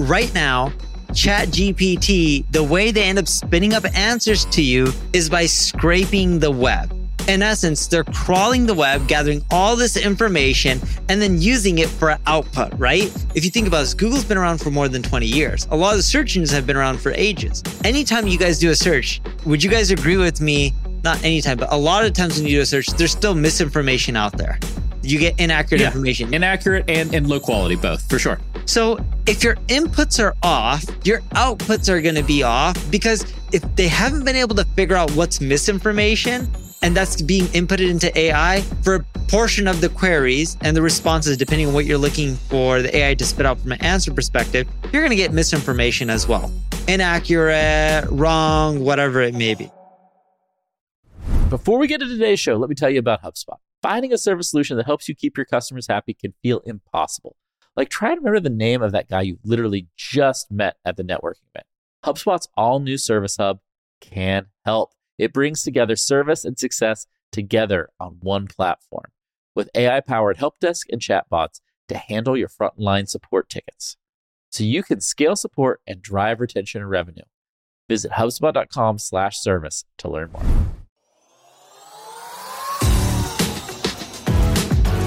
right now, ChatGPT, the way they end up spinning up answers to you is by scraping the web. In essence, they're crawling the web, gathering all this information, and then using it for output, right? If you think about this, Google's been around for more than 20 years. A lot of the search engines have been around for ages. Anytime you guys do a search, would you guys agree with me? Not anytime, but a lot of times when you do a search, there's still misinformation out there. You get inaccurate Yeah. information. Inaccurate and, and low quality, both for sure. So if your inputs are off, your outputs are going to be off because if they haven't been able to figure out what's misinformation and that's being inputted into AI for a portion of the queries and the responses, depending on what you're looking for the AI to spit out from an answer perspective, you're going to get misinformation as well. Inaccurate, wrong, whatever it may be. Before we get to today's show, let me tell you about HubSpot. Finding a service solution that helps you keep your customers happy can feel impossible. Like, try to remember the name of that guy you literally just met at the networking event. HubSpot's all new Service Hub can help. It brings together service and success together on one platform with AI powered help desk and chatbots to handle your frontline support tickets. So you can scale support and drive retention and revenue. Visit HubSpot.com slash service to learn more.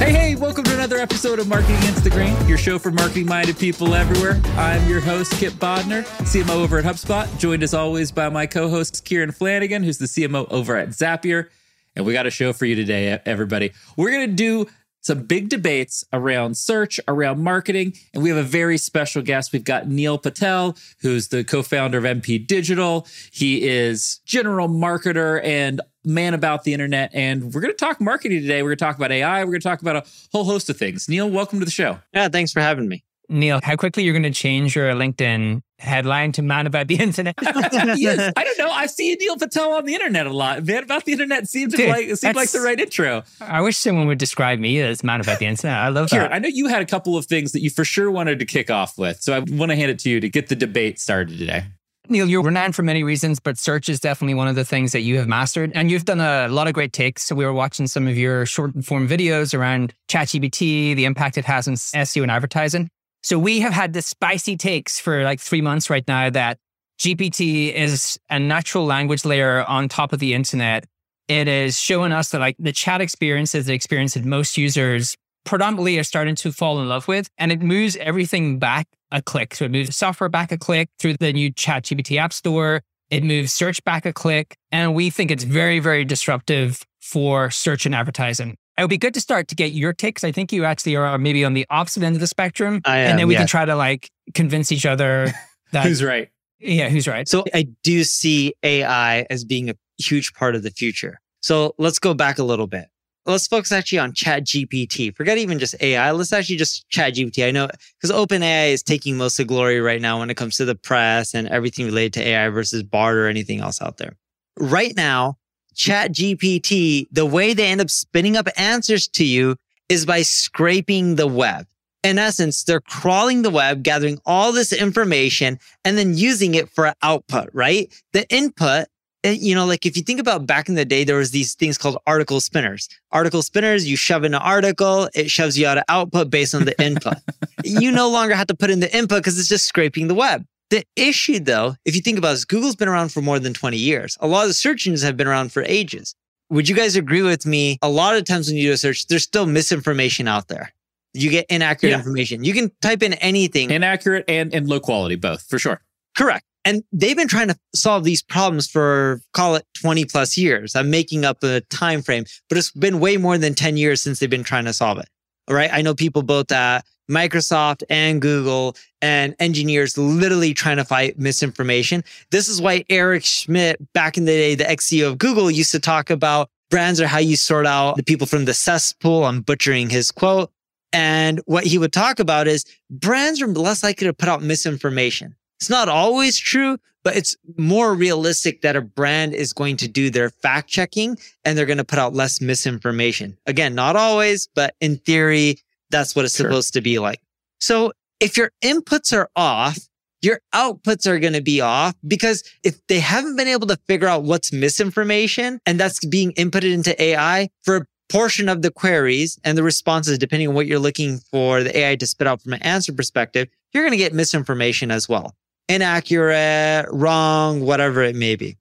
Hey, hey, welcome to another episode of Marketing Against the Grain, your show for marketing minded people everywhere. I'm your host, Kipp Bodnar, CMO over at HubSpot, joined as always by my co host, Kieran Flanagan, who's the CMO over at Zapier. And we got a show for you today, everybody. We're going to do some big debates around search, around marketing, and we have a very special guest. We've got Neil Patel, who's the co-founder of NP Digital. He is general marketer and man about the internet, and we're going to talk marketing today. We're going to talk about AI. We're going to talk about a whole host of things. Neil, welcome to the show. Yeah, thanks for having me. Neil, how quickly you're going to change your LinkedIn headline to man about the internet? yes, I don't know. I see Neil Patel on the internet a lot. Man about the internet seems Dude, like it seemed like the right intro. I wish someone would describe me as man about the internet. I love Kieran, that. I know you had a couple of things that you for sure wanted to kick off with. So I want to hand it to you to get the debate started today. Neil, you're renowned for many reasons, but search is definitely one of the things that you have mastered. And you've done a lot of great takes. So we were watching some of your short form videos around ChatGPT, the impact it has on SEO and advertising. So we have had this spicy takes for like three months right now that GPT is a natural language layer on top of the internet. It is showing us that like the chat experience is the experience that most users predominantly are starting to fall in love with. And it moves everything back a click. So it moves software back a click through the new ChatGPT App Store. It moves search back a click. And we think it's very, very disruptive for search and advertising. It would be good to start to get your takes. I think you actually are maybe on the opposite end of the spectrum. I and then we can try to like convince each other that Who's right? yeah, who's right. So I do see AI as being a huge part of the future. So let's go back a little bit. Let's focus actually on Chat GPT. Forget even just AI. Let's actually just Chat GPT. I know because OpenAI is taking most of the glory right now when it comes to the press and everything related to AI versus Bard or anything else out there. Right now, Chat GPT, the way they end up spinning up answers to you is by scraping the web. In essence, they're crawling the web, gathering all this information and then using it for output, right? The input, you know, like if you think about back in the day, there was these things called article spinners. Article spinners, you shove in an article, it shoves you out an output based on the input. you no longer have to put in the input because it's just scraping the web. The issue though, if you think about this, Google's been around for more than 20 years. A lot of the search engines have been around for ages. Would you guys agree with me? A lot of times when you do a search, there's still misinformation out there. You get inaccurate Yeah. information. You can type in anything. Inaccurate and, and low quality, both for sure. Correct. And they've been trying to solve these problems for call it 20 plus years. I'm making up a time frame, but it's been way more than 10 years since they've been trying to solve it. All right. I know people both at Microsoft and Google and engineers literally trying to fight misinformation. This is why Eric Schmidt, back in the day, the ex CEO of Google, used to talk about brands are how you sort out the people from the cesspool. I'm butchering his quote. And what he would talk about is brands are less likely to put out misinformation. It's not always true, but it's more realistic that a brand is going to do their fact checking and they're going to put out less misinformation. Again, not always, but in theory, that's what it's Sure. supposed to be like. So if your inputs are off, your outputs are going to be off because if they haven't been able to figure out what's misinformation and that's being inputted into AI for a portion of the queries and the responses, depending on what you're looking for the AI to spit out from an answer perspective, you're going to get misinformation as well. Inaccurate, wrong, whatever it may be.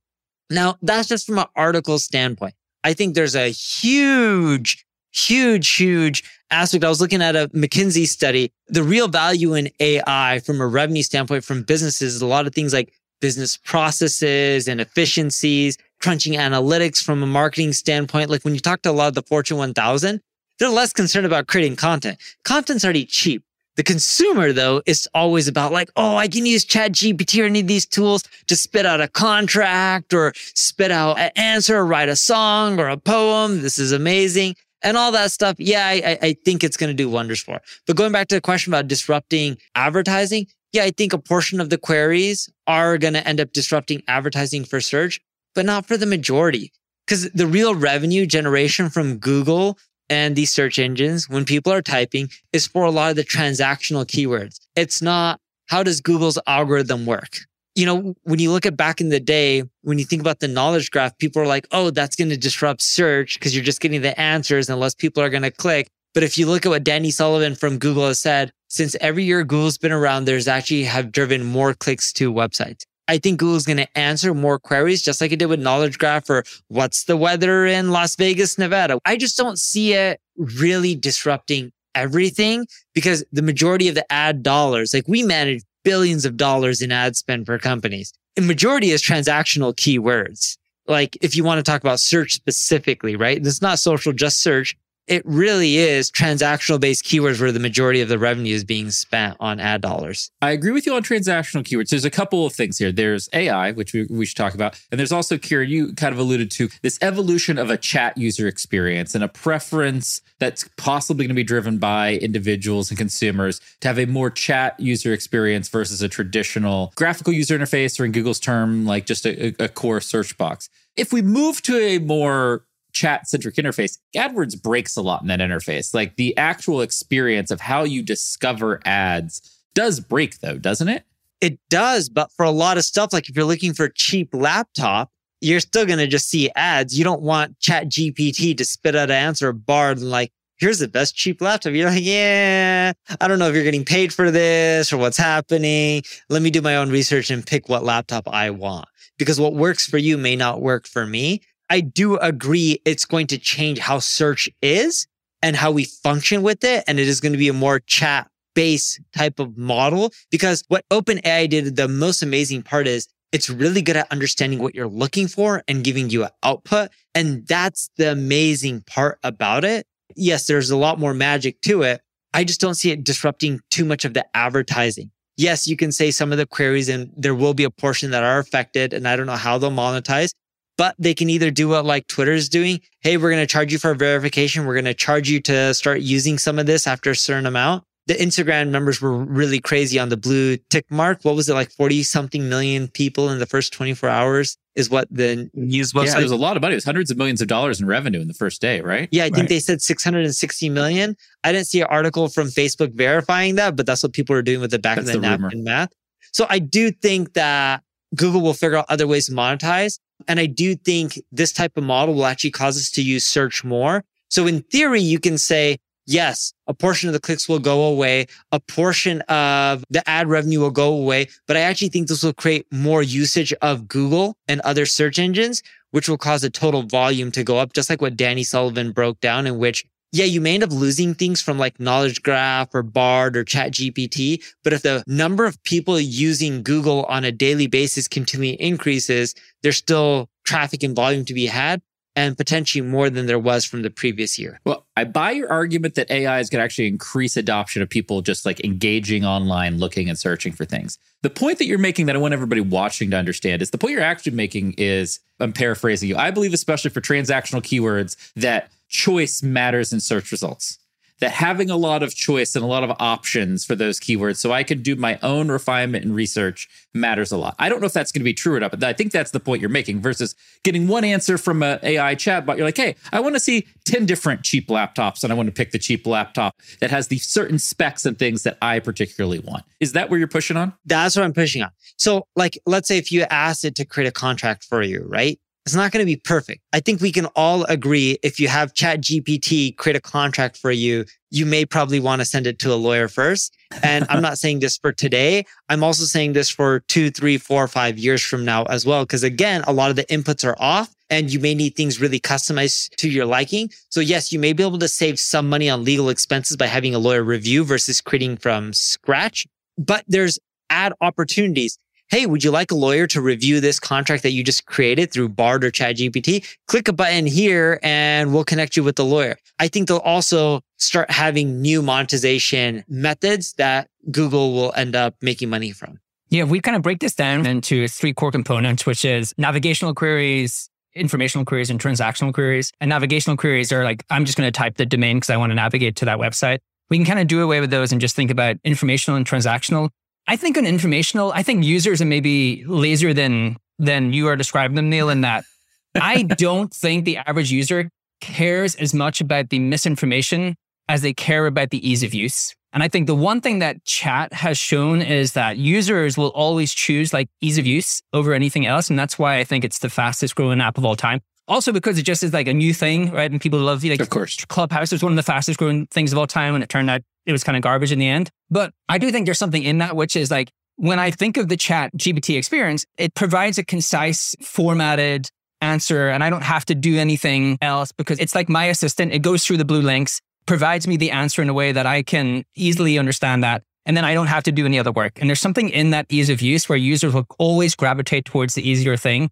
Now, that's just from an article standpoint. I think there's a huge, huge, huge aspect. I was looking at a McKinsey study. The real value in AI from a revenue standpoint from businesses is a lot of things like business processes and efficiencies, crunching analytics from a marketing standpoint. Like when you talk to a lot of the Fortune 1000, they're less concerned about creating content. Content's already cheap. The consumer, though, is always about like, oh, I can use Chat GPT or any of these tools to spit out a contract or spit out an answer or write a song or a poem. This is amazing. And all that stuff. Yeah, I, I think it's going to do wonders for. But going back to the question about disrupting advertising, yeah, I think a portion of the queries are going to end up disrupting advertising for search, but not for the majority. Because the real revenue generation from Google and these search engines, when people are typing, is for a lot of the transactional keywords. It's not how does Google's algorithm work? You know, when you look at back in the day, when you think about the knowledge graph, people are like, oh, that's going to disrupt search because you're just getting the answers unless people are going to click. But if you look at what Danny Sullivan from Google has said, since every year Google's been around, there's actually have driven more clicks to websites. I think Google's going to answer more queries just like it did with Knowledge Graph or what's the weather in Las Vegas, Nevada. I just don't see it really disrupting everything because the majority of the ad dollars, like we manage billions of dollars in ad spend for companies. The majority is transactional keywords. Like if you want to talk about search specifically, right? It's not social, just search it really is transactional based keywords where the majority of the revenue is being spent on ad dollars. I agree with you on transactional keywords. There's a couple of things here. There's AI, which we, we should talk about. And there's also, Kieran, you kind of alluded to this evolution of a chat user experience and a preference that's possibly going to be driven by individuals and consumers to have a more chat user experience versus a traditional graphical user interface, or in Google's term, like just a, a core search box. If we move to a more chat centric interface, AdWords breaks a lot in that interface. Like the actual experience of how you discover ads does break, though, doesn't it? It does. But for a lot of stuff, like if you're looking for a cheap laptop, you're still going to just see ads. You don't want Chat GPT to spit out an answer Bard and like, here's the best cheap laptop. You're like, yeah, I don't know if you're getting paid for this or what's happening. Let me do my own research and pick what laptop I want because what works for you may not work for me. I do agree it's going to change how search is and how we function with it. And it is going to be a more chat based type of model because what OpenAI did, the most amazing part is it's really good at understanding what you're looking for and giving you an output. And that's the amazing part about it. Yes, there's a lot more magic to it. I just don't see it disrupting too much of the advertising. Yes, you can say some of the queries and there will be a portion that are affected and I don't know how they'll monetize, but they can either do what like Twitter is doing. Hey, we're going to charge you for verification. We're going to charge you to start using some of this after a certain amount. The Instagram numbers were really crazy on the blue tick mark. What was it like 40 something million people in the first 24 hours is what the news website. Yeah, it was a lot of money. It was hundreds of millions of dollars in revenue in the first day, right? Yeah, I think right. they said 660 million. I didn't see an article from Facebook verifying that, but that's what people are doing with the back that's of the, the napkin math. So I do think that Google will figure out other ways to monetize. And I do think this type of model will actually cause us to use search more. So in theory, you can say, yes, a portion of the clicks will go away. A portion of the ad revenue will go away. But I actually think this will create more usage of Google and other search engines, which will cause the total volume to go up, just like what Danny Sullivan broke down in which yeah, you may end up losing things from like Knowledge Graph or Bard or Chat GPT. But if the number of people using Google on a daily basis continually increases, there's still traffic and volume to be had and potentially more than there was from the previous year. Well, I buy your argument that AI is going to actually increase adoption of people just like engaging online, looking and searching for things. The point that you're making that I want everybody watching to understand is the point you're actually making is I'm paraphrasing you. I believe, especially for transactional keywords, that choice matters in search results. That having a lot of choice and a lot of options for those keywords so I can do my own refinement and research matters a lot. I don't know if that's going to be true or not, but I think that's the point you're making versus getting one answer from an AI chatbot. You're like, hey, I want to see 10 different cheap laptops and I want to pick the cheap laptop that has the certain specs and things that I particularly want. Is that where you're pushing on? That's what I'm pushing on. So, like, let's say if you asked it to create a contract for you, right? It's not going to be perfect. I think we can all agree if you have Chat GPT create a contract for you, you may probably want to send it to a lawyer first. And I'm not saying this for today. I'm also saying this for two, three, four, five years from now as well. Cause again, a lot of the inputs are off and you may need things really customized to your liking. So yes, you may be able to save some money on legal expenses by having a lawyer review versus creating from scratch. But there's ad opportunities hey, would you like a lawyer to review this contract that you just created through Bard or ChatGPT? Click a button here and we'll connect you with the lawyer. I think they'll also start having new monetization methods that Google will end up making money from. Yeah, we kind of break this down into three core components, which is navigational queries, informational queries, and transactional queries. And navigational queries are like, I'm just going to type the domain because I want to navigate to that website. We can kind of do away with those and just think about informational and transactional. I think on informational, I think users are maybe lazier than than you are describing them, Neil, in that I don't think the average user cares as much about the misinformation as they care about the ease of use. And I think the one thing that chat has shown is that users will always choose like ease of use over anything else. And that's why I think it's the fastest growing app of all time. Also because it just is like a new thing, right? And people love you like of course. Clubhouse is one of the fastest growing things of all time. And it turned out it was kind of garbage in the end. But I do think there's something in that, which is like when I think of the chat GPT experience, it provides a concise, formatted answer, and I don't have to do anything else because it's like my assistant. It goes through the blue links, provides me the answer in a way that I can easily understand that. And then I don't have to do any other work. And there's something in that ease of use where users will always gravitate towards the easier thing.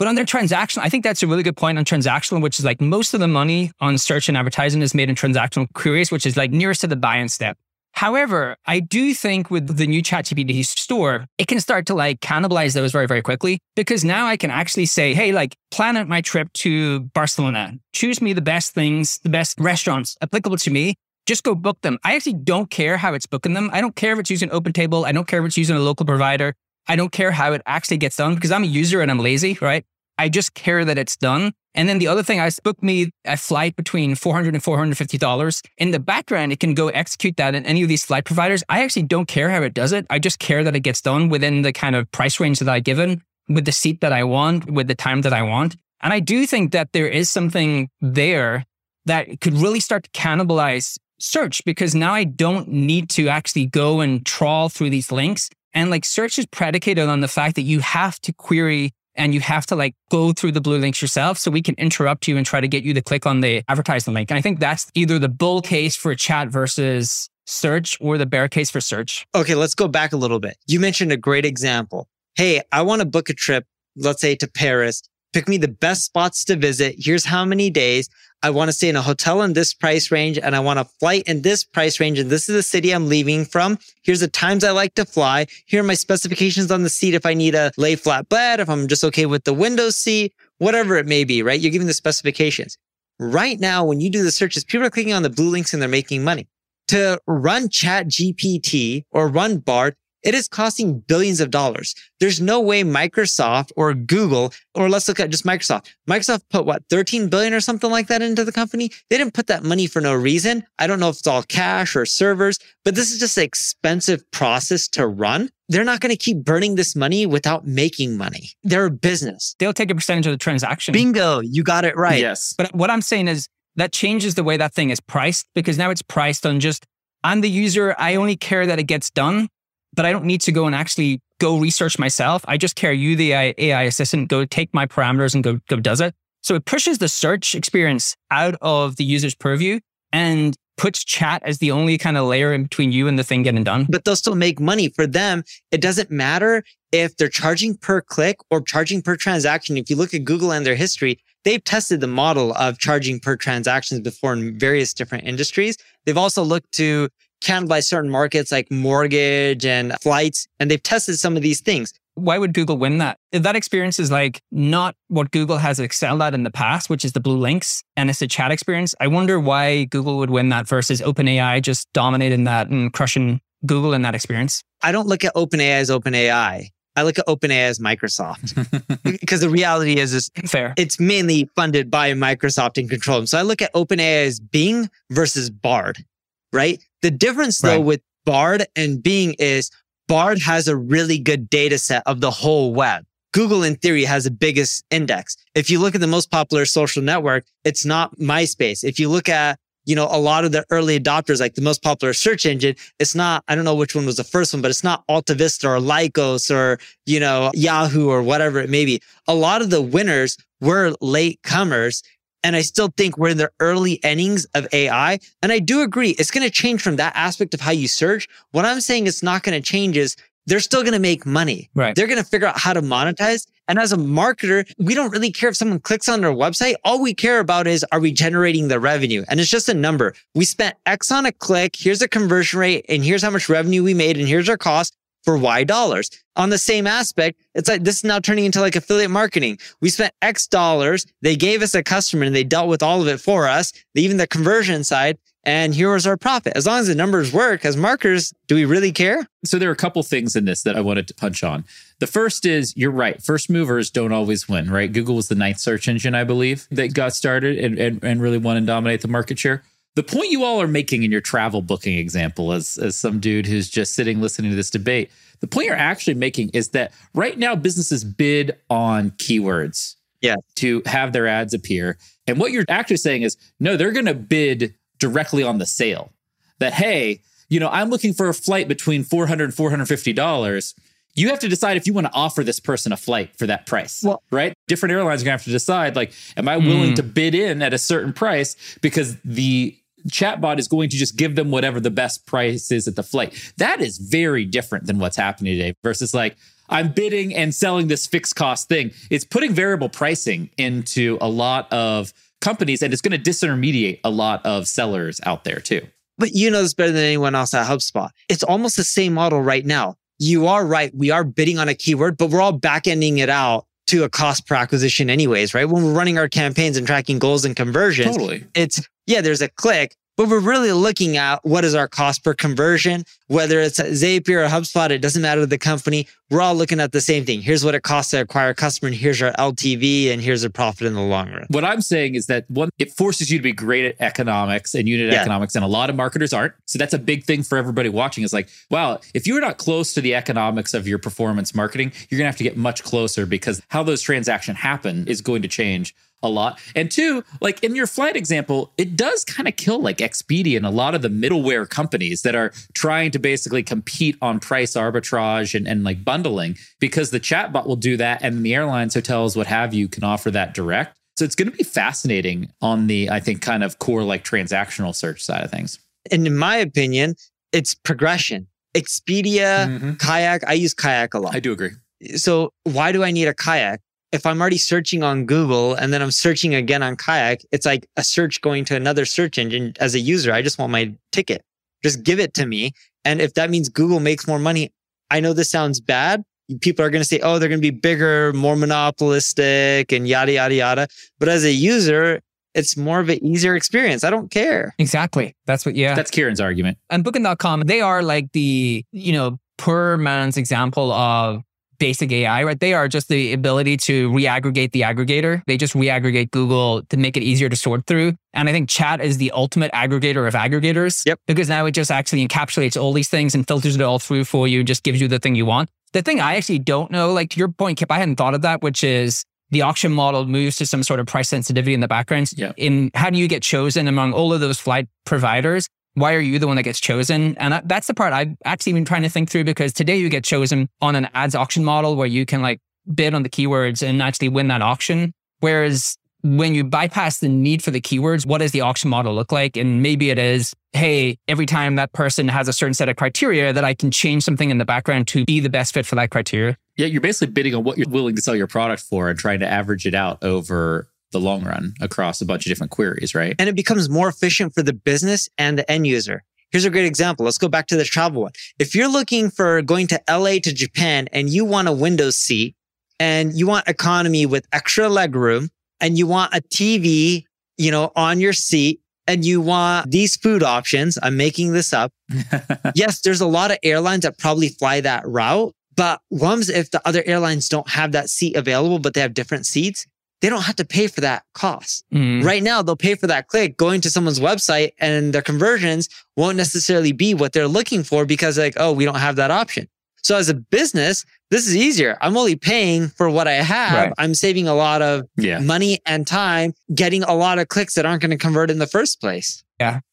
But on their transactional, I think that's a really good point on transactional, which is like most of the money on search and advertising is made in transactional queries, which is like nearest to the buy-in step. However, I do think with the new ChatGPT store, it can start to like cannibalize those very, very quickly because now I can actually say, hey, like plan out my trip to Barcelona, choose me the best things, the best restaurants applicable to me. Just go book them. I actually don't care how it's booking them. I don't care if it's using OpenTable. I don't care if it's using a local provider. I don't care how it actually gets done because I'm a user and I'm lazy, right? I just care that it's done. And then the other thing, I booked me a flight between $400 and $450. In the background, it can go execute that in any of these flight providers. I actually don't care how it does it. I just care that it gets done within the kind of price range that I given with the seat that I want, with the time that I want. And I do think that there is something there that could really start to cannibalize search because now I don't need to actually go and trawl through these links. And like search is predicated on the fact that you have to query and you have to like go through the blue links yourself. So we can interrupt you and try to get you to click on the advertising link. And I think that's either the bull case for chat versus search or the bear case for search. Okay, let's go back a little bit. You mentioned a great example. Hey, I want to book a trip, let's say to Paris. Pick me the best spots to visit. Here's how many days. I want to stay in a hotel in this price range and I want a flight in this price range. And this is the city I'm leaving from. Here's the times I like to fly. Here are my specifications on the seat. If I need a lay flat bed, if I'm just okay with the window seat, whatever it may be, right? You're giving the specifications. Right now, when you do the searches, people are clicking on the blue links and they're making money. To run chat GPT or run Bard, it is costing billions of dollars. There's no way Microsoft or Google, or let's look at just Microsoft. Microsoft put what, 13 billion or something like that into the company? They didn't put that money for no reason. I don't know if it's all cash or servers, but this is just an expensive process to run. They're not going to keep burning this money without making money. They're a business. They'll take a percentage of the transaction. Bingo. You got it right. Yes. But what I'm saying is that changes the way that thing is priced because now it's priced on just, I'm the user. I only care that it gets done but I don't need to go and actually go research myself. I just care you, the AI assistant, go take my parameters and go, go does it. So it pushes the search experience out of the user's purview and puts chat as the only kind of layer in between you and the thing getting done. But they'll still make money for them. It doesn't matter if they're charging per click or charging per transaction. If you look at Google and their history, they've tested the model of charging per transactions before in various different industries. They've also looked to cannibalize certain markets like mortgage and flights. And they've tested some of these things. Why would Google win that? If that experience is like not what Google has excelled at in the past, which is the blue links and it's a chat experience, I wonder why Google would win that versus OpenAI just dominating that and crushing Google in that experience. I don't look at OpenAI as OpenAI. I look at OpenAI as Microsoft because the reality is, is fair. It's mainly funded by Microsoft and controlled. So I look at OpenAI as Bing versus Bard right? The difference though right. with Bard and Bing is Bard has a really good data set of the whole web. Google in theory has the biggest index. If you look at the most popular social network, it's not MySpace. If you look at you know, a lot of the early adopters, like the most popular search engine, it's not, I don't know which one was the first one, but it's not Alta Vista or Lycos or, you know, Yahoo or whatever it may be. A lot of the winners were late comers. And I still think we're in the early innings of AI. And I do agree it's going to change from that aspect of how you search. What I'm saying it's not going to change is they're still going to make money. Right. They're going to figure out how to monetize. And as a marketer, we don't really care if someone clicks on our website. All we care about is are we generating the revenue? And it's just a number. We spent X on a click. Here's the conversion rate and here's how much revenue we made and here's our cost for Y dollars. On the same aspect, it's like this is now turning into like affiliate marketing. We spent X dollars. They gave us a customer and they dealt with all of it for us, even the conversion side. And here was our profit. As long as the numbers work as markers, do we really care? So there are a couple things in this that I wanted to punch on. The first is you're right. First movers don't always win, right? Google was the ninth search engine, I believe, that got started and, and, and really won and dominate the market share. The point you all are making in your travel booking example, as, as some dude who's just sitting listening to this debate, the point you're actually making is that right now businesses bid on keywords yeah. to have their ads appear. And what you're actually saying is, no, they're going to bid directly on the sale. That, hey, you know, I'm looking for a flight between $400 and $450. You have to decide if you want to offer this person a flight for that price, well, right? Different airlines are going to have to decide, like, am I willing mm. to bid in at a certain price because the chatbot is going to just give them whatever the best price is at the flight. That is very different than what's happening today versus like, I'm bidding and selling this fixed cost thing. It's putting variable pricing into a lot of companies and it's going to disintermediate a lot of sellers out there too. But you know this better than anyone else at HubSpot. It's almost the same model right now. You are right. We are bidding on a keyword, but we're all back ending it out to a cost per acquisition anyways, right? When we're running our campaigns and tracking goals and conversions, totally. it's yeah, there's a click, but we're really looking at what is our cost per conversion, whether it's Zapier or HubSpot, it doesn't matter the company. We're all looking at the same thing. Here's what it costs to acquire a customer, and here's our LTV, and here's the profit in the long run. What I'm saying is that one, it forces you to be great at economics and unit yeah. economics, and a lot of marketers aren't. So that's a big thing for everybody watching. Is like, wow, if you're not close to the economics of your performance marketing, you're gonna have to get much closer because how those transactions happen is going to change a lot. And two, like in your flight example, it does kind of kill like Expedia and a lot of the middleware companies that are trying to basically compete on price arbitrage and, and like bundling because the chatbot will do that and the airlines, hotels, what have you, can offer that direct. So it's going to be fascinating on the, I think, kind of core like transactional search side of things. And in my opinion, it's progression. Expedia, mm-hmm. Kayak, I use Kayak a lot. I do agree. So why do I need a Kayak? if I'm already searching on Google and then I'm searching again on Kayak, it's like a search going to another search engine as a user. I just want my ticket. Just give it to me. And if that means Google makes more money, I know this sounds bad. People are going to say, oh, they're going to be bigger, more monopolistic and yada, yada, yada. But as a user, it's more of an easier experience. I don't care. Exactly. That's what, yeah. That's Kieran's argument. And Booking.com, they are like the, you know, poor man's example of basic AI, right? They are just the ability to reaggregate the aggregator. They just reaggregate Google to make it easier to sort through. And I think chat is the ultimate aggregator of aggregators. Yep. Because now it just actually encapsulates all these things and filters it all through for you, just gives you the thing you want. The thing I actually don't know, like to your point, Kipp, I hadn't thought of that, which is the auction model moves to some sort of price sensitivity in the background. Yeah. In how do you get chosen among all of those flight providers? Why are you the one that gets chosen? And that's the part I've actually been trying to think through because today you get chosen on an ads auction model where you can like bid on the keywords and actually win that auction. Whereas when you bypass the need for the keywords, what does the auction model look like? And maybe it is, hey, every time that person has a certain set of criteria that I can change something in the background to be the best fit for that criteria. Yeah, you're basically bidding on what you're willing to sell your product for and trying to average it out over the long run across a bunch of different queries, right? And it becomes more efficient for the business and the end user. Here's a great example. Let's go back to the travel one. If you're looking for going to LA to Japan and you want a window seat and you want economy with extra leg room and you want a TV, you know, on your seat and you want these food options, I'm making this up. yes, there's a lot of airlines that probably fly that route. But ones, if the other airlines don't have that seat available, but they have different seats, they don't have to pay for that cost. Mm. Right now, they'll pay for that click going to someone's website and their conversions won't necessarily be what they're looking for because like, oh, we don't have that option. So as a business, this is easier. I'm only paying for what I have. Right. I'm saving a lot of Yeah. money and time, getting a lot of clicks that aren't going to convert in the first place.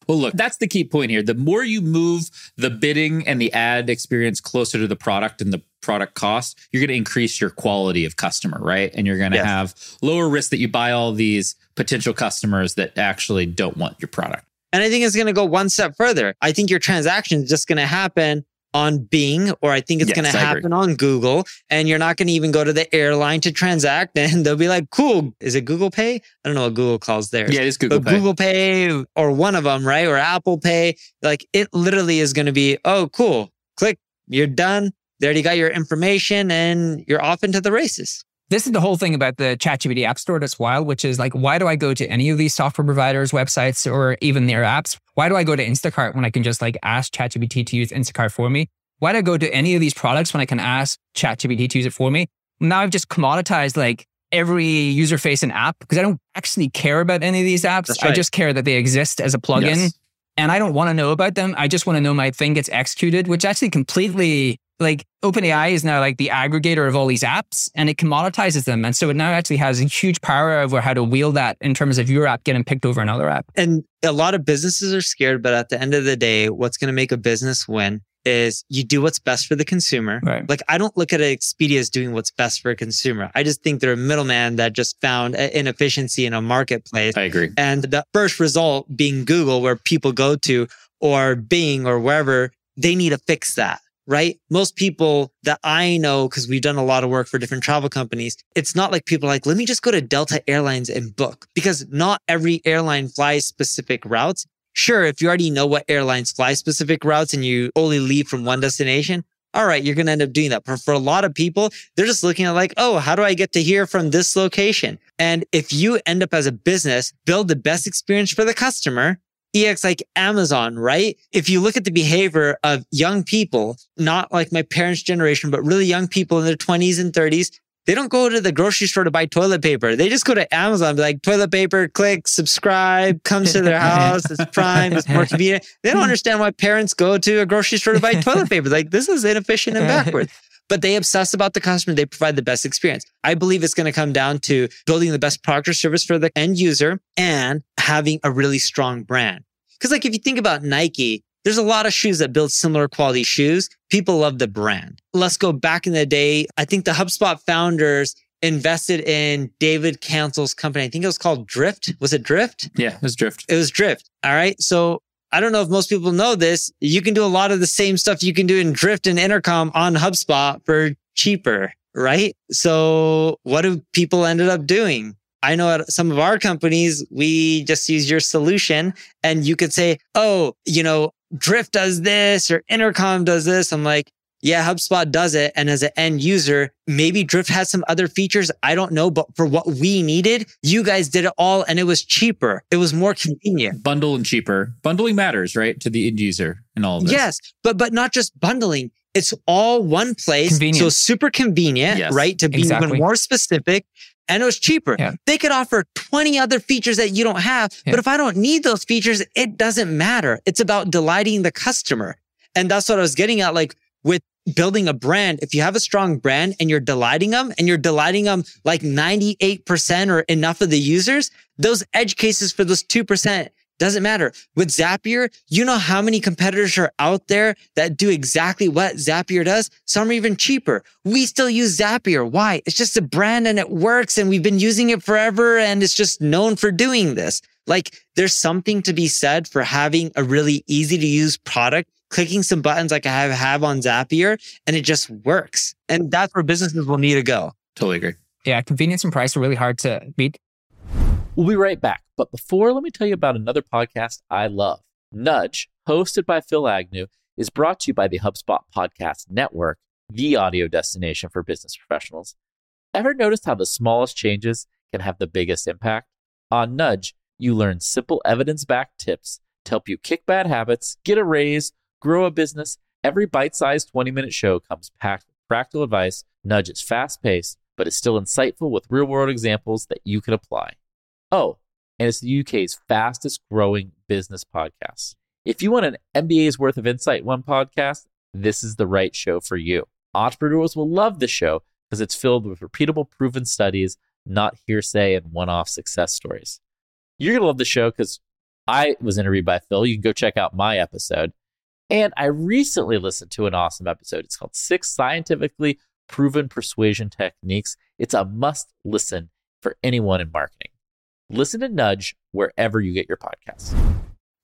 Well, look, that's the key point here. The more you move the bidding and the ad experience closer to the product and the product cost, you're going to increase your quality of customer, right? And you're going to Yes. have lower risk that you buy all these potential customers that actually don't want your product. And I think it's going to go one step further. I think your transaction is just going to happen on Bing, or I think it's Yes, going to happen on Google. And you're not going to even go to the airline to transact. And they'll be like, cool. Is it Google Pay? I don't know what Google calls theirs. Yeah, it is Google but Pay. Google Pay or one of them, right? Or Apple Pay. Like it literally is going to be, oh, cool. Click, you're done. They already got your information and you're off into the races. This is the whole thing about the ChatGPT App Store that's wild, which is like, why do I go to any of these software providers' websites or even their apps? Why do I go to Instacart when I can just like ask ChatGPT to use Instacart for me? Why do I go to any of these products when I can ask ChatGPT to use it for me? Now I've just commoditized like every user facing app because I don't actually care about any of these apps. That's I just care that they exist as a plugin Yes. and I don't want to know about them. I just want to know my thing gets executed, which actually completely like OpenAI is now like the aggregator of all these apps and it commoditizes them. And so it now actually has a huge power over how to wield that in terms of your app getting picked over another app. And a lot of businesses are scared, but at the end of the day, what's going to make a business win is you do what's best for the consumer. Right. Like I don't look at Expedia as doing what's best for a consumer. I just think they're a middleman that just found a- inefficiency in a marketplace. I agree. And the first result being Google, where people go to, or Bing, or wherever, they need to fix that, right? Most people that I know, because we've done a lot of work for different travel companies, it's not like people like, let me just go to Delta Airlines and book, because not every airline flies specific routes. Sure, if you already know what airlines fly specific routes and you only leave from one destination, all right, you're going to end up doing that. But for a lot of people, they're just looking at like, oh, how do I get to here from this location? And if you end up as a business, build the best experience for the customer, EX like Amazon, right? If you look at the behavior of young people, not like my parents' generation, but really young people in their 20s and 30s, they don't go to the grocery store to buy toilet paper. They just go to Amazon, be like toilet paper, click, subscribe, comes to their house. It's prime. It's more convenient. They don't understand why parents go to a grocery store to buy toilet paper. Like this is inefficient and backwards. But they obsess about the customer. They provide the best experience. I believe it's going to come down to building the best product or service for the end user and having a really strong brand. Because like if you think about Nike, there's a lot of shoes that build similar quality shoes. People love the brand. Let's go back in the day. I think the HubSpot founders invested in David Cancel's company. I think it was called Drift. Was it Drift? Yeah, it was drift. It was Drift. All right. So I don't know if most people know this. You can do a lot of the same stuff you can do in Drift and Intercom on HubSpot for cheaper, right? So what do people ended up doing? I know at some of our companies, we just use your solution and you could say, oh, you know, Drift does this or Intercom does this. I'm like, yeah, HubSpot does it. And as an end user, maybe Drift has some other features. I don't know. But for what we needed, you guys did it all and it was cheaper. It was more convenient. Bundle and cheaper. Bundling matters, right? To the end user and all of this. Yes. But, but not just bundling. It's all one place. Convenient. So super convenient, Yes. right? To be Exactly. even more specific. And it was cheaper. Yeah. They could offer 20 other features that you don't have. Yeah. But if I don't need those features, it doesn't matter. It's about delighting the customer. And that's what I was getting at. Like with building a brand, if you have a strong brand and you're delighting them and you're delighting them like 98% or enough of the users, those edge cases for those 2% doesn't matter. With Zapier, you know how many competitors are out there that do exactly what Zapier does? Some are even cheaper. We still use Zapier. Why? It's just a brand and it works and we've been using it forever and it's just known for doing this. Like there's something to be said for having a really easy to use product, clicking some buttons like I have, have on Zapier and it just works. And that's where businesses will need to go. Totally agree. Yeah, convenience and price are really hard to beat. We'll be right back. But before, let me tell you about another podcast I love. Nudge, hosted by Phil Agnew, is brought to you by the HubSpot Podcast Network, the audio destination for business professionals. Ever noticed how the smallest changes can have the biggest impact? On Nudge, you learn simple evidence backed tips to help you kick bad habits, get a raise, grow a business. Every bite sized 20 minute show comes packed with practical advice. Nudge is fast paced, but is still insightful with real world examples that you can apply. Oh, and it's the UK's fastest growing business podcast. If you want an MBA's worth of insight in one podcast, this is the right show for you. Entrepreneurs will love this show because it's filled with repeatable, proven studies, not hearsay and one off success stories. You're going to love the show because I was interviewed by Phil. You can go check out my episode. And I recently listened to an awesome episode. It's called Six Scientifically Proven Persuasion Techniques. It's a must listen for anyone in marketing. Listen to Nudge wherever you get your podcasts.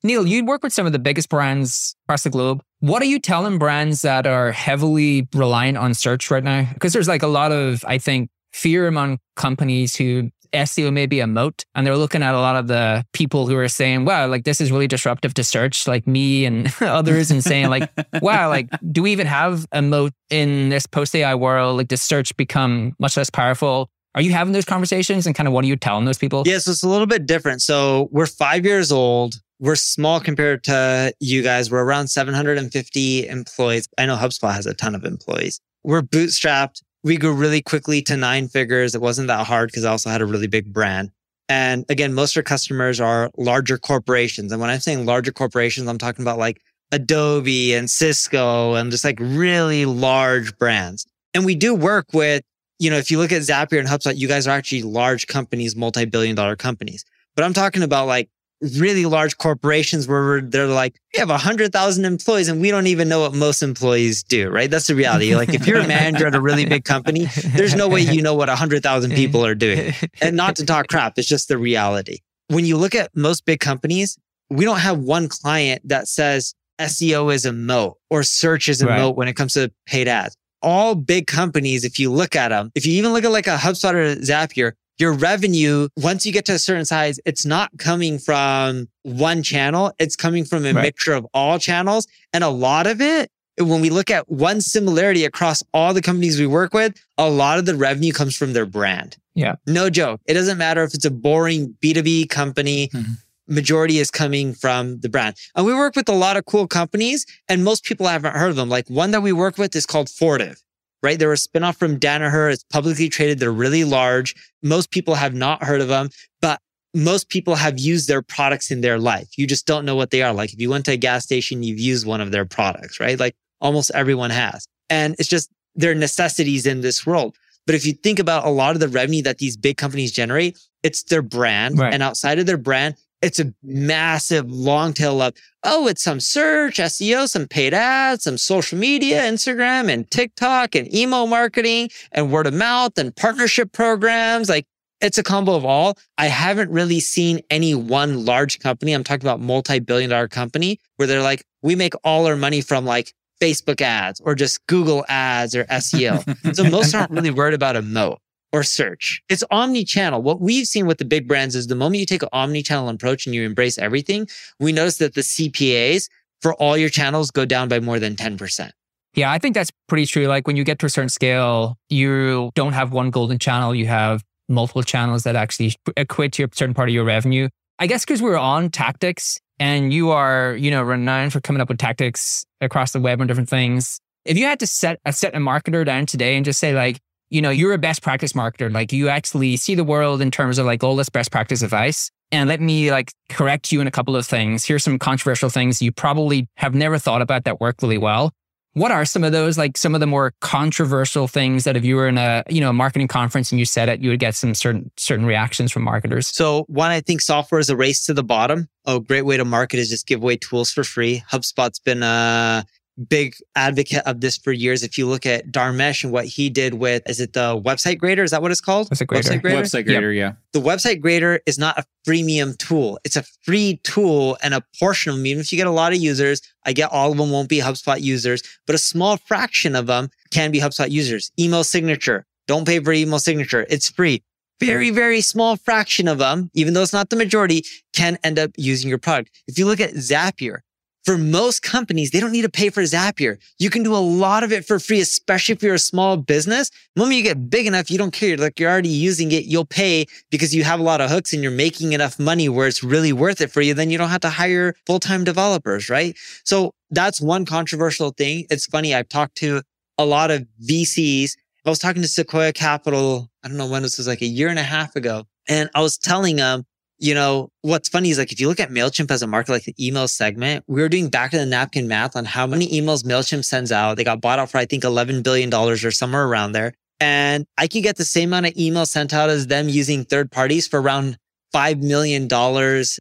Neil, you work with some of the biggest brands across the globe. What are you telling brands that are heavily reliant on search right now? Because there's like a lot of, I think, fear among companies who SEO may be a moat. And they're looking at a lot of the people who are saying, wow, like this is really disruptive to search, like me and others, and saying, like, wow, like, do we even have a moat in this post AI world? Like, does search become much less powerful? Are you having those conversations and kind of what are you telling those people? Yeah, so it's a little bit different. So we're five years old. We're small compared to you guys. We're around 750 employees. I know HubSpot has a ton of employees. We're bootstrapped. We grew really quickly to nine figures. It wasn't that hard because I also had a really big brand. And again, most of our customers are larger corporations. And when I'm saying larger corporations, I'm talking about like Adobe and Cisco and just like really large brands. And we do work with you know, if you look at Zapier and HubSpot, you guys are actually large companies, multi-billion dollar companies. But I'm talking about like really large corporations where they're like, we have a hundred thousand employees and we don't even know what most employees do, right? That's the reality. Like if you're a manager at a really big company, there's no way you know what a hundred thousand people are doing. And not to talk crap, it's just the reality. When you look at most big companies, we don't have one client that says SEO is a moat or search is a right. moat when it comes to paid ads all big companies, if you look at them, if you even look at like a HubSpot or Zapier, your revenue, once you get to a certain size, it's not coming from one channel. It's coming from a right. mixture of all channels. And a lot of it, when we look at one similarity across all the companies we work with, a lot of the revenue comes from their brand. Yeah. No joke. It doesn't matter if it's a boring B2B company. Mm-hmm majority is coming from the brand. And we work with a lot of cool companies and most people haven't heard of them. Like one that we work with is called Fortive, right? They're a spinoff from Danaher. It's publicly traded. They're really large. Most people have not heard of them, but most people have used their products in their life. You just don't know what they are. Like if you went to a gas station, you've used one of their products, right? Like almost everyone has. And it's just their necessities in this world. But if you think about a lot of the revenue that these big companies generate, it's their brand. Right. And outside of their brand, it's a massive long tail of, oh, it's some search, SEO, some paid ads, some social media, Instagram and TikTok and email marketing and word of mouth and partnership programs. Like it's a combo of all. I haven't really seen any one large company. I'm talking about multi-billion dollar company where they're like, we make all our money from like Facebook ads or just Google ads or SEO. so most aren't really worried about a moat or search. It's omni-channel. What we've seen with the big brands is the moment you take an omni-channel approach and you embrace everything, we notice that the CPAs for all your channels go down by more than 10%. Yeah, I think that's pretty true. Like when you get to a certain scale, you don't have one golden channel, you have multiple channels that actually equate to a certain part of your revenue. I guess because we're on tactics and you are, you know, renowned for coming up with tactics across the web and different things. If you had to set a set a marketer down today and just say like, you know, you're a best practice marketer. Like you actually see the world in terms of like all this best practice advice. And let me like correct you in a couple of things. Here's some controversial things you probably have never thought about that work really well. What are some of those, like some of the more controversial things that if you were in a, you know, a marketing conference and you said it, you would get some certain, certain reactions from marketers? So one, I think software is a race to the bottom. A great way to market is just give away tools for free. HubSpot's been, uh, big advocate of this for years. If you look at Dharmesh and what he did with, is it the website grader? Is that what it's called? Website grader. Website grader, website grader yep. yeah. The website grader is not a freemium tool. It's a free tool and a portion of them, even if you get a lot of users, I get all of them won't be HubSpot users, but a small fraction of them can be HubSpot users. Email signature. Don't pay for email signature. It's free. Very, very small fraction of them, even though it's not the majority, can end up using your product. If you look at Zapier, for most companies, they don't need to pay for Zapier. You can do a lot of it for free, especially if you're a small business. The moment you get big enough, you don't care. Like you're already using it. You'll pay because you have a lot of hooks and you're making enough money where it's really worth it for you. Then you don't have to hire full-time developers, right? So that's one controversial thing. It's funny. I've talked to a lot of VCs. I was talking to Sequoia Capital. I don't know when this was like a year and a half ago. And I was telling them you know, what's funny is like if you look at MailChimp as a market, like the email segment, we were doing back of the napkin math on how many emails MailChimp sends out. They got bought out for, I think, $11 billion or somewhere around there. And I could get the same amount of emails sent out as them using third parties for around $5 million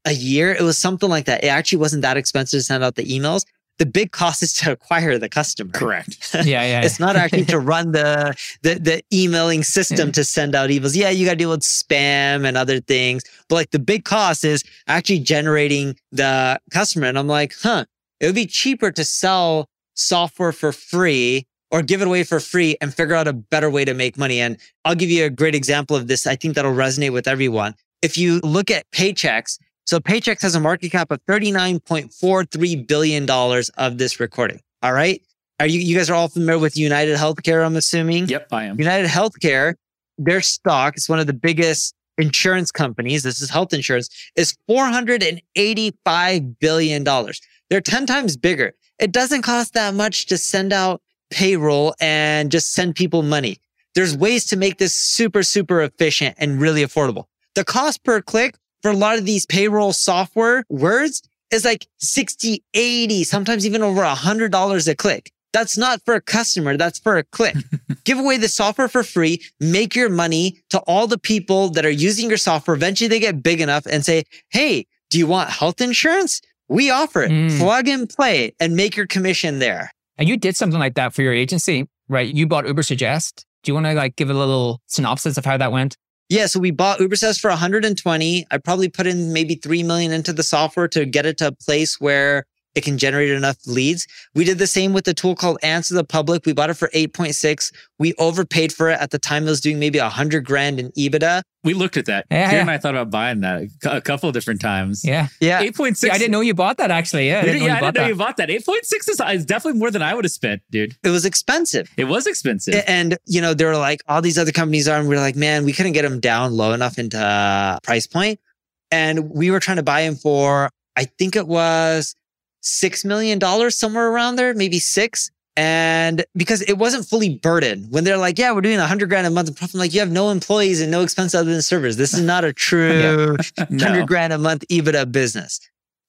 a year. It was something like that. It actually wasn't that expensive to send out the emails the big cost is to acquire the customer. Correct. Yeah, yeah. it's not actually to run the, the the emailing system to send out emails. Yeah, you got to deal with spam and other things, but like the big cost is actually generating the customer. And I'm like, huh, it would be cheaper to sell software for free or give it away for free and figure out a better way to make money. And I'll give you a great example of this. I think that'll resonate with everyone. If you look at Paychex, so Paychex has a market cap of $39.43 billion of this recording. All right. Are you, you guys are all familiar with United Healthcare, I'm assuming? Yep, I am. United Healthcare, their stock is one of the biggest insurance companies. This is health insurance is $485 billion. They're 10 times bigger. It doesn't cost that much to send out payroll and just send people money. There's ways to make this super, super efficient and really affordable. The cost per click for a lot of these payroll software words is like 60, 80, sometimes even over a hundred dollars a click. That's not for a customer. That's for a click. Give away the software for free. Make your money to all the people that are using your software. Eventually they get big enough and say, Hey, do you want health insurance? We offer it. Mm. Plug and play and make your commission there. And you did something like that for your agency, right? You bought Ubersuggest. Do you want to like give a little synopsis of how that went? Yeah, so we bought Ubersuggest for 120. I probably put in maybe 3 million into the software to get it to a place where it can generate enough leads. We did the same with the tool called Answer the Public. We bought it for 8.6. We overpaid for it at the time. It was doing maybe a hundred grand in EBITDA. We looked at that. Yeah, Kieran yeah. and I thought about buying that a couple of different times. Yeah. Yeah. 8.6. Yeah, I didn't know you bought that actually. Yeah. I didn't, yeah, I didn't know you bought that. 8.6 is, is definitely more than I would have spent, dude. It was expensive. It was expensive. And, you know, there were like all these other companies are, and we are like, man, we couldn't get them down low enough into uh, price point. And we were trying to buy them for, I think it was six million dollars somewhere around there, maybe six. And because it wasn't fully burdened when they're like, yeah, we're doing a hundred grand a month in profit. I'm like, you have no employees and no expense other than servers. This is not a true no. hundred grand a month EBITDA business.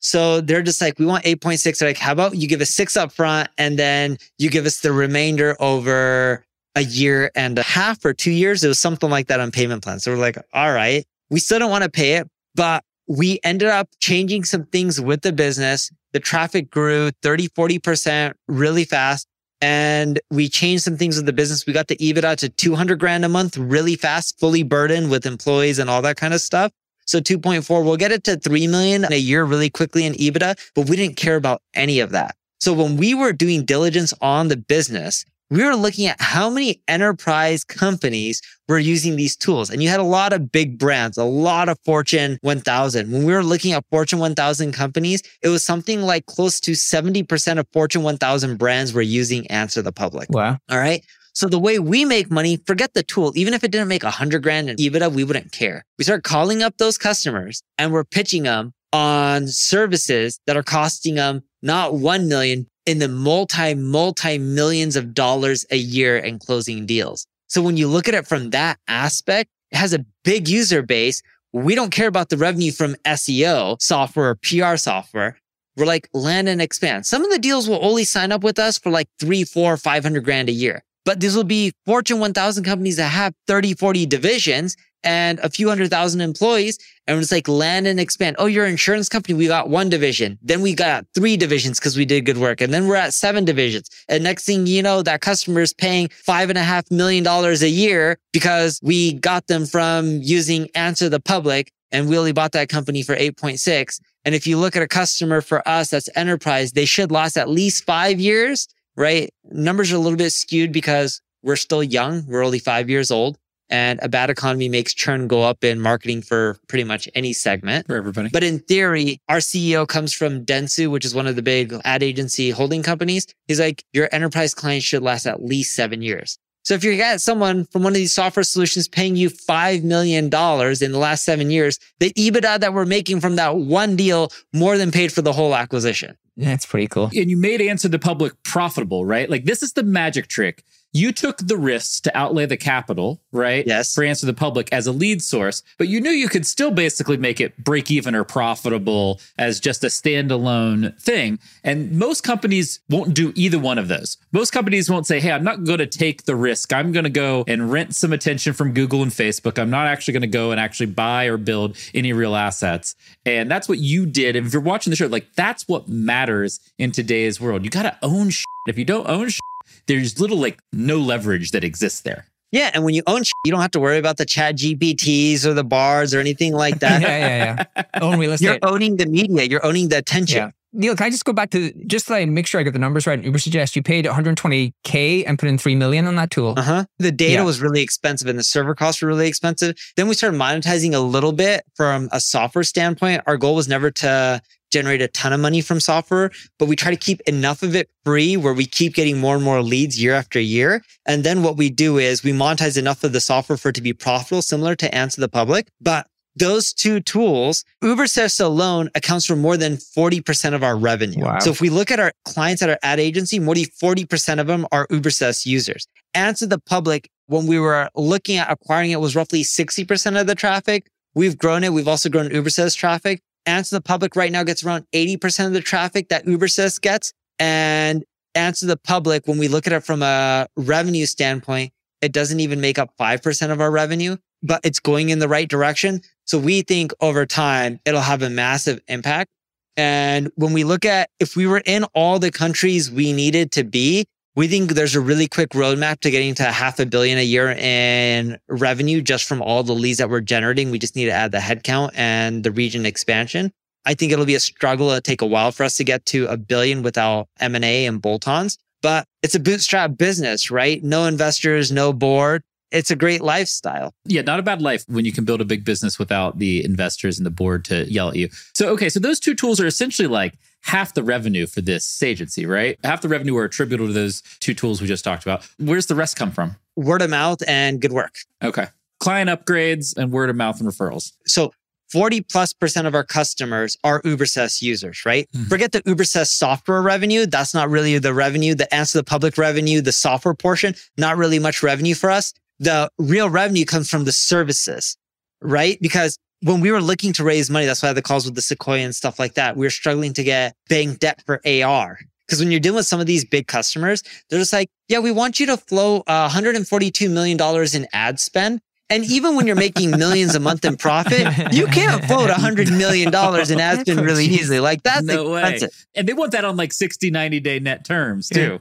So they're just like, we want 8.6. They're like, how about you give us six up front and then you give us the remainder over a year and a half or two years. It was something like that on payment plans. So we're like, all right, we still don't want to pay it, but we ended up changing some things with the business the traffic grew 30, 40% really fast. And we changed some things with the business. We got the EBITDA to 200 grand a month really fast, fully burdened with employees and all that kind of stuff. So 2.4, we'll get it to 3 million a year really quickly in EBITDA, but we didn't care about any of that. So when we were doing diligence on the business, we were looking at how many enterprise companies were using these tools. And you had a lot of big brands, a lot of Fortune 1000. When we were looking at Fortune 1000 companies, it was something like close to 70% of Fortune 1000 brands were using Answer the Public. Wow. All right. So the way we make money, forget the tool. Even if it didn't make a hundred grand in EBITDA, we wouldn't care. We start calling up those customers and we're pitching them on services that are costing them not 1 million, in the multi, multi millions of dollars a year and closing deals. So when you look at it from that aspect, it has a big user base. We don't care about the revenue from SEO software or PR software. We're like land and expand. Some of the deals will only sign up with us for like three, four, 500 grand a year. But these will be Fortune 1000 companies that have 30, 40 divisions and a few hundred thousand employees. And it's like land and expand. Oh, you're an insurance company. We got one division. Then we got three divisions because we did good work. And then we're at seven divisions. And next thing you know, that customer is paying five and a half million dollars a year because we got them from using Answer the Public and we only bought that company for 8.6. And if you look at a customer for us that's enterprise, they should last at least five years, right? Numbers are a little bit skewed because we're still young. We're only five years old. And a bad economy makes churn go up in marketing for pretty much any segment. For everybody. But in theory, our CEO comes from Dentsu, which is one of the big ad agency holding companies. He's like, your enterprise client should last at least seven years. So if you got someone from one of these software solutions paying you $5 million in the last seven years, the EBITDA that we're making from that one deal more than paid for the whole acquisition. That's pretty cool. And you made Answer the Public profitable, right? Like this is the magic trick you took the risks to outlay the capital, right? Yes. For Answer the Public as a lead source, but you knew you could still basically make it break even or profitable as just a standalone thing. And most companies won't do either one of those. Most companies won't say, hey, I'm not going to take the risk. I'm going to go and rent some attention from Google and Facebook. I'm not actually going to go and actually buy or build any real assets. And that's what you did. And if you're watching the show, like that's what matters in today's world. You got to own shit. If you don't own shit, there's little like no leverage that exists there. Yeah, and when you own, shit, you don't have to worry about the ChatGPTs or the Bards or anything like that. yeah, yeah, yeah. Own real estate. You're owning the media. You're owning the attention. Yeah. Neil, can I just go back to just to like make sure I get the numbers right? Ubersuggest you paid 120k and put in three million on that tool. Uh huh. The data Yeah. was really expensive and the server costs were really expensive. Then we started monetizing a little bit from a software standpoint. Our goal was never to generate a ton of money from software, but we try to keep enough of it free where we keep getting more and more leads year after year. And then what we do is we monetize enough of the software for it to be profitable, similar to Answer the Public. But those two tools, Ubersuggest alone accounts for more than 40% of our revenue. Wow. So if we look at our clients at our ad agency, more than 40% of them are Ubersuggest users. Answer the Public, when we were looking at acquiring it, was roughly 60% of the traffic. We've grown it. We've also grown Ubersuggest traffic. Answer the Public right now gets around 80% of the traffic that Ubersuggest gets. And Answer the Public, when we look at it from a revenue standpoint, it doesn't even make up 5% of our revenue, but it's going in the right direction. So we think over time, it'll have a massive impact. And when we look at if we were in all the countries we needed to be, we think there's a really quick roadmap to getting to half a billion a year in revenue just from all the leads that we're generating. We just need to add the headcount and the region expansion. I think it'll be a struggle. It'll take a while for us to get to a billion without M&A and bolt-ons, but it's a bootstrap business, right? No investors, no board. It's a great lifestyle. Yeah, not a bad life when you can build a big business without the investors and the board to yell at you. So, okay, so those two tools are essentially like half the revenue for this agency, right? Half the revenue are attributable to those two tools we just talked about. Where's the rest come from? Word of mouth and good work. Okay. Client upgrades and word of mouth and referrals. So 40 plus percent of our customers are Ubersuggest users, right? Mhm. Forget the Ubersuggest software revenue. That's not really the revenue. The answer the public revenue, the software portion, not really much revenue for us. The real revenue comes from the services, right? Because when we were looking to raise money, that's why I had the calls with the Sequoia and stuff like that. We were struggling to get bank debt for AR. Because when you're dealing with some of these big customers, they're just like, yeah, we want you to flow uh, $142 million in ad spend. And even when you're making millions a month in profit, you can't float $100 million in ad spend really easily. Like that's No way. expensive. And they want that on like 60, 90 day net terms too.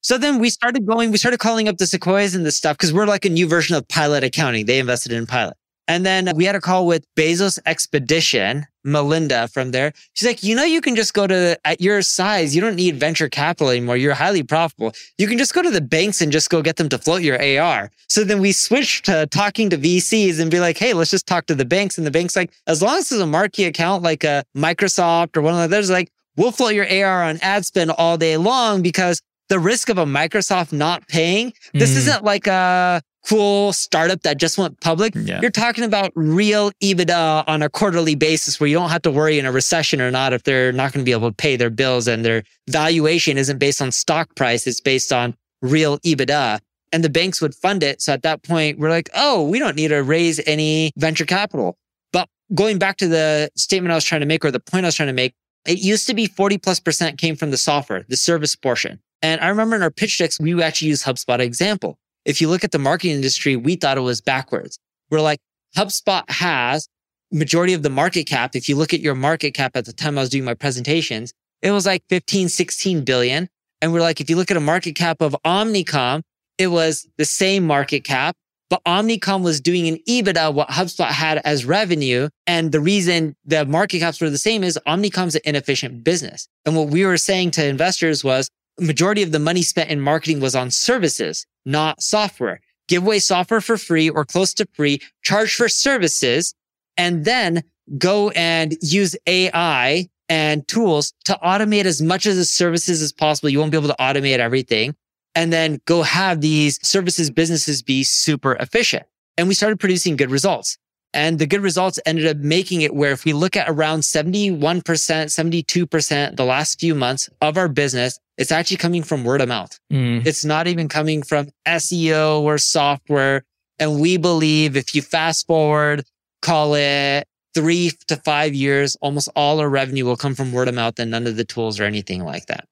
So then we started going, we started calling up the Sequoias and this stuff because we're like a new version of pilot accounting. They invested in pilot. And then we had a call with Bezos Expedition, Melinda from there. She's like, you know, you can just go to, at your size, you don't need venture capital anymore. You're highly profitable. You can just go to the banks and just go get them to float your AR. So then we switched to talking to VCs and be like, hey, let's just talk to the banks. And the bank's like, as long as it's a marquee account like a Microsoft or one of those, like, we'll float your AR on ad spend all day long because the risk of a Microsoft not paying, this Mm. isn't like a cool startup that just went public. Yeah. You're talking about real EBITDA on a quarterly basis where you don't have to worry in a recession or not if they're not going to be able to pay their bills and their valuation isn't based on stock price. It's based on real EBITDA. And the banks would fund it. So at that point, we're like, oh, we don't need to raise any venture capital. But going back to the statement I was trying to make or the point I was trying to make, it used to be 40 plus percent came from the software, the service portion. And I remember in our pitch decks, we actually used HubSpot example. If you look at the marketing industry, we thought it was backwards. We're like, HubSpot has majority of the market cap. If you look at your market cap at the time I was doing my presentations, it was like 15, 16 billion. And we're like, if you look at a market cap of Omnicom, it was the same market cap, but Omnicom was doing an EBITDA, what HubSpot had as revenue. And the reason the market caps were the same is Omnicom's an inefficient business. And what we were saying to investors was majority of the money spent in marketing was on services, not software. Give away software for free or close to free, charge for services, and then go and use AI and tools to automate as much of the services as possible. You won't be able to automate everything and then go have these services businesses be super efficient. And we started producing good results. And the good results ended up making it where if we look at around 71%, 72% the last few months of our business, it's actually coming from word of mouth. Mm. It's not even coming from SEO or software. And we believe if you fast forward, call it three to five years, almost all our revenue will come from word of mouth and none of the tools or anything like that.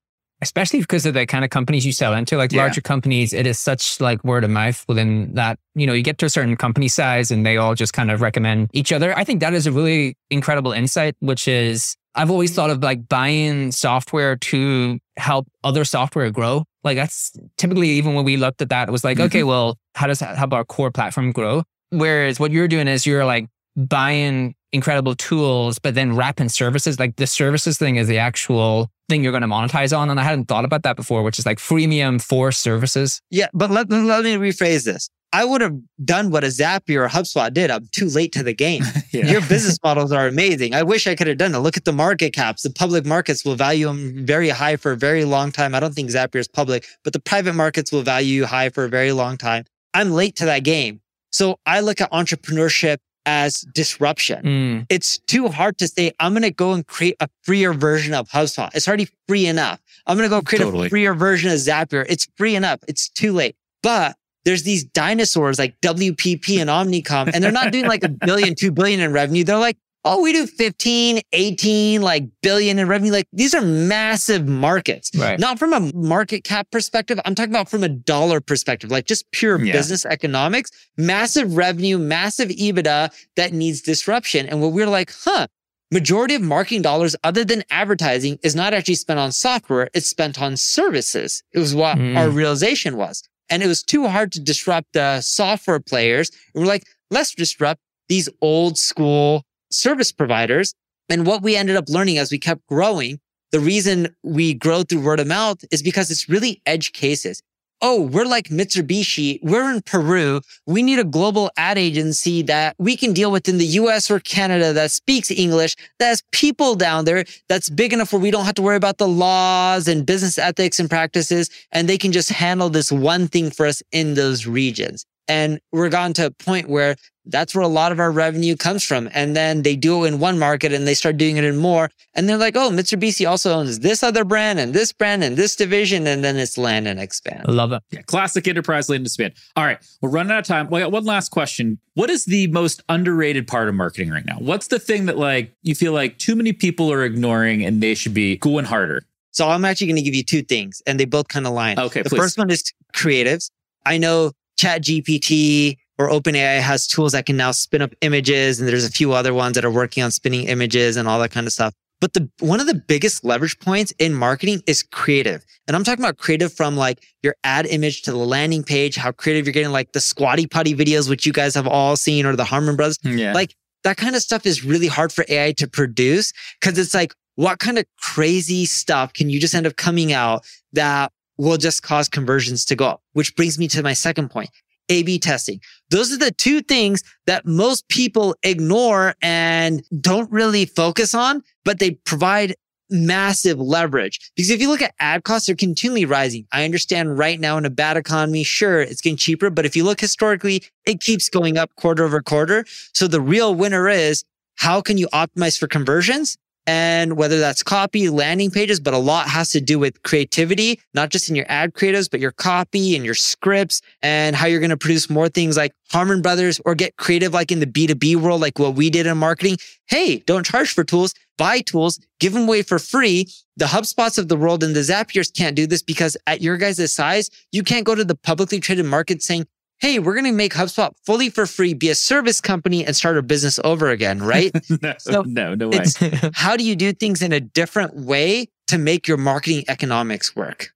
Especially because of the kind of companies you sell into like Yeah. larger companies it is such like word of mouth within that you know you get to a certain company size and they all just kind of recommend each other i think that is a really incredible insight which is i've always thought of like buying software to help other software grow like that's typically even when we looked at that it was like mm-hmm. okay well how does that help our core platform grow whereas what you're doing is you're like buying incredible tools, but then wrapping services. Like the services thing is the actual thing you're going to monetize on. And I hadn't thought about that before, which is like freemium for services. Yeah, but let, let me rephrase this. I would have done what a Zapier or HubSpot did. I'm too late to the game. Yeah. Your business models are amazing. I wish I could have done it. Look at the market caps. The public markets will value them very high for a very long time. I don't think Zapier is public, but the private markets will value you high for a very long time. I'm late to that game. So I look at entrepreneurship as disruption. Mm. It's too hard to say, I'm going to go and create a freer version of HubSpot. It's already free enough. I'm going to go create Totally. a freer version of Zapier. It's free enough. It's too late. But there's these dinosaurs like WPP and Omnicom, and they're not doing like a billion, two billion in revenue. They're like, oh, we do 15, 18, like billion in revenue. Like these are massive markets. Right. Not from a market cap perspective. I'm talking about from a dollar perspective, like just pure Yeah. business economics, massive revenue, massive EBITDA that needs disruption. And what we're like, huh, majority of marketing dollars other than advertising is not actually spent on software. It's spent on services. It was what Mm. our realization was. And it was too hard to disrupt the software players. And we're like, let's disrupt these old school service providers. And what we ended up learning as we kept growing, the reason we grow through word of mouth is because it's really edge cases. Oh, we're like Mitsubishi. We're in Peru. We need a global ad agency that we can deal with in the US or Canada that speaks English, that has people down there that's big enough where we don't have to worry about the laws and business ethics and practices. And they can just handle this one thing for us in those regions. And we're gone to a point where that's where a lot of our revenue comes from. And then they do it in one market and they start doing it in more. And they're like, oh, Mitsubishi also owns this other brand and this brand and this division. And then it's land and expand. I love it. Yeah, classic enterprise land and expand. All right, we're running out of time. Well, got one last question. What is the most underrated part of marketing right now? What's the thing that like you feel like too many people are ignoring and they should be going harder? So I'm actually going to give you two things and they both kind of line. Okay, The please. first one is creatives. I know ChatGPT or OpenAI has tools that can now spin up images and there's a few other ones that are working on spinning images and all that kind of stuff. But the one of the biggest leverage points in marketing is creative. And I'm talking about creative from like your ad image to the landing page, how creative you're getting like the squatty potty videos, which you guys have all seen, or the Harmon Brothers mm, Yeah. like that kind of stuff is really hard for AI to produce because it's like, what kind of crazy stuff can you just end up coming out that will just cause conversions to go up? Which brings me to my second point. A B testing. Those are the two things that most people ignore and don't really focus on, but they provide massive leverage. Because if you look at ad costs, they're continually rising. I understand right now in a bad economy, sure, it's getting cheaper. But if you look historically, it keeps going up quarter over quarter. So the real winner is how can you optimize for conversions? And whether that's copy, landing pages, but a lot has to do with creativity, not just in your ad creatives, but your copy and your scripts and how you're going to produce more things like Harmon Brothers or get creative like in the B2B world, like what we did in marketing. Hey, don't charge for tools, buy tools, give them away for free. The HubSpots of the world and the Zapiers can't do this because at your guys' size, you can't go to the publicly traded market saying, Hey, we're going to make HubSpot fully for free, be a service company and start a business over again, right? no, So no, no way. how do you do things in a different way to make your marketing economics work?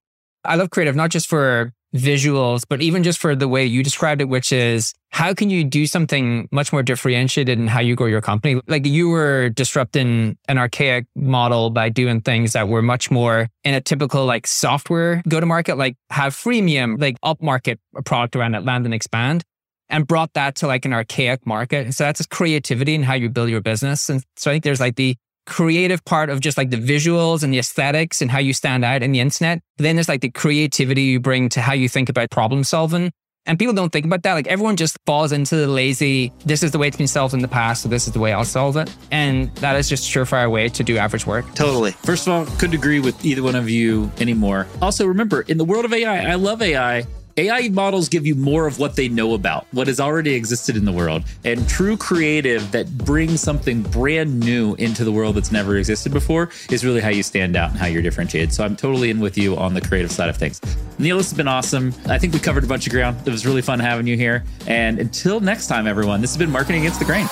I love creative, not just for visuals, but even just for the way you described it, which is how can you do something much more differentiated in how you grow your company? Like you were disrupting an archaic model by doing things that were much more in a typical like software go to market, like have freemium, like upmarket a product around it, land and expand. And brought that to like an archaic market. So that's just creativity and how you build your business. And so I think there's like the creative part of just like the visuals and the aesthetics and how you stand out in the internet. But then there's like the creativity you bring to how you think about problem solving. And people don't think about that. Like everyone just falls into the lazy, this is the way it's been solved in the past, so this is the way I'll solve it. And that is just a surefire way to do average work. Totally. First of all, couldn't agree with either one of you anymore. Also, remember, in the world of AI, I love AI. AI models give you more of what they know about, what has already existed in the world. And true creative that brings something brand new into the world that's never existed before is really how you stand out and how you're differentiated. So I'm totally in with you on the creative side of things. Neil, this has been awesome. I think we covered a bunch of ground. It was really fun having you here. And until next time, everyone, this has been Marketing Against the Grain.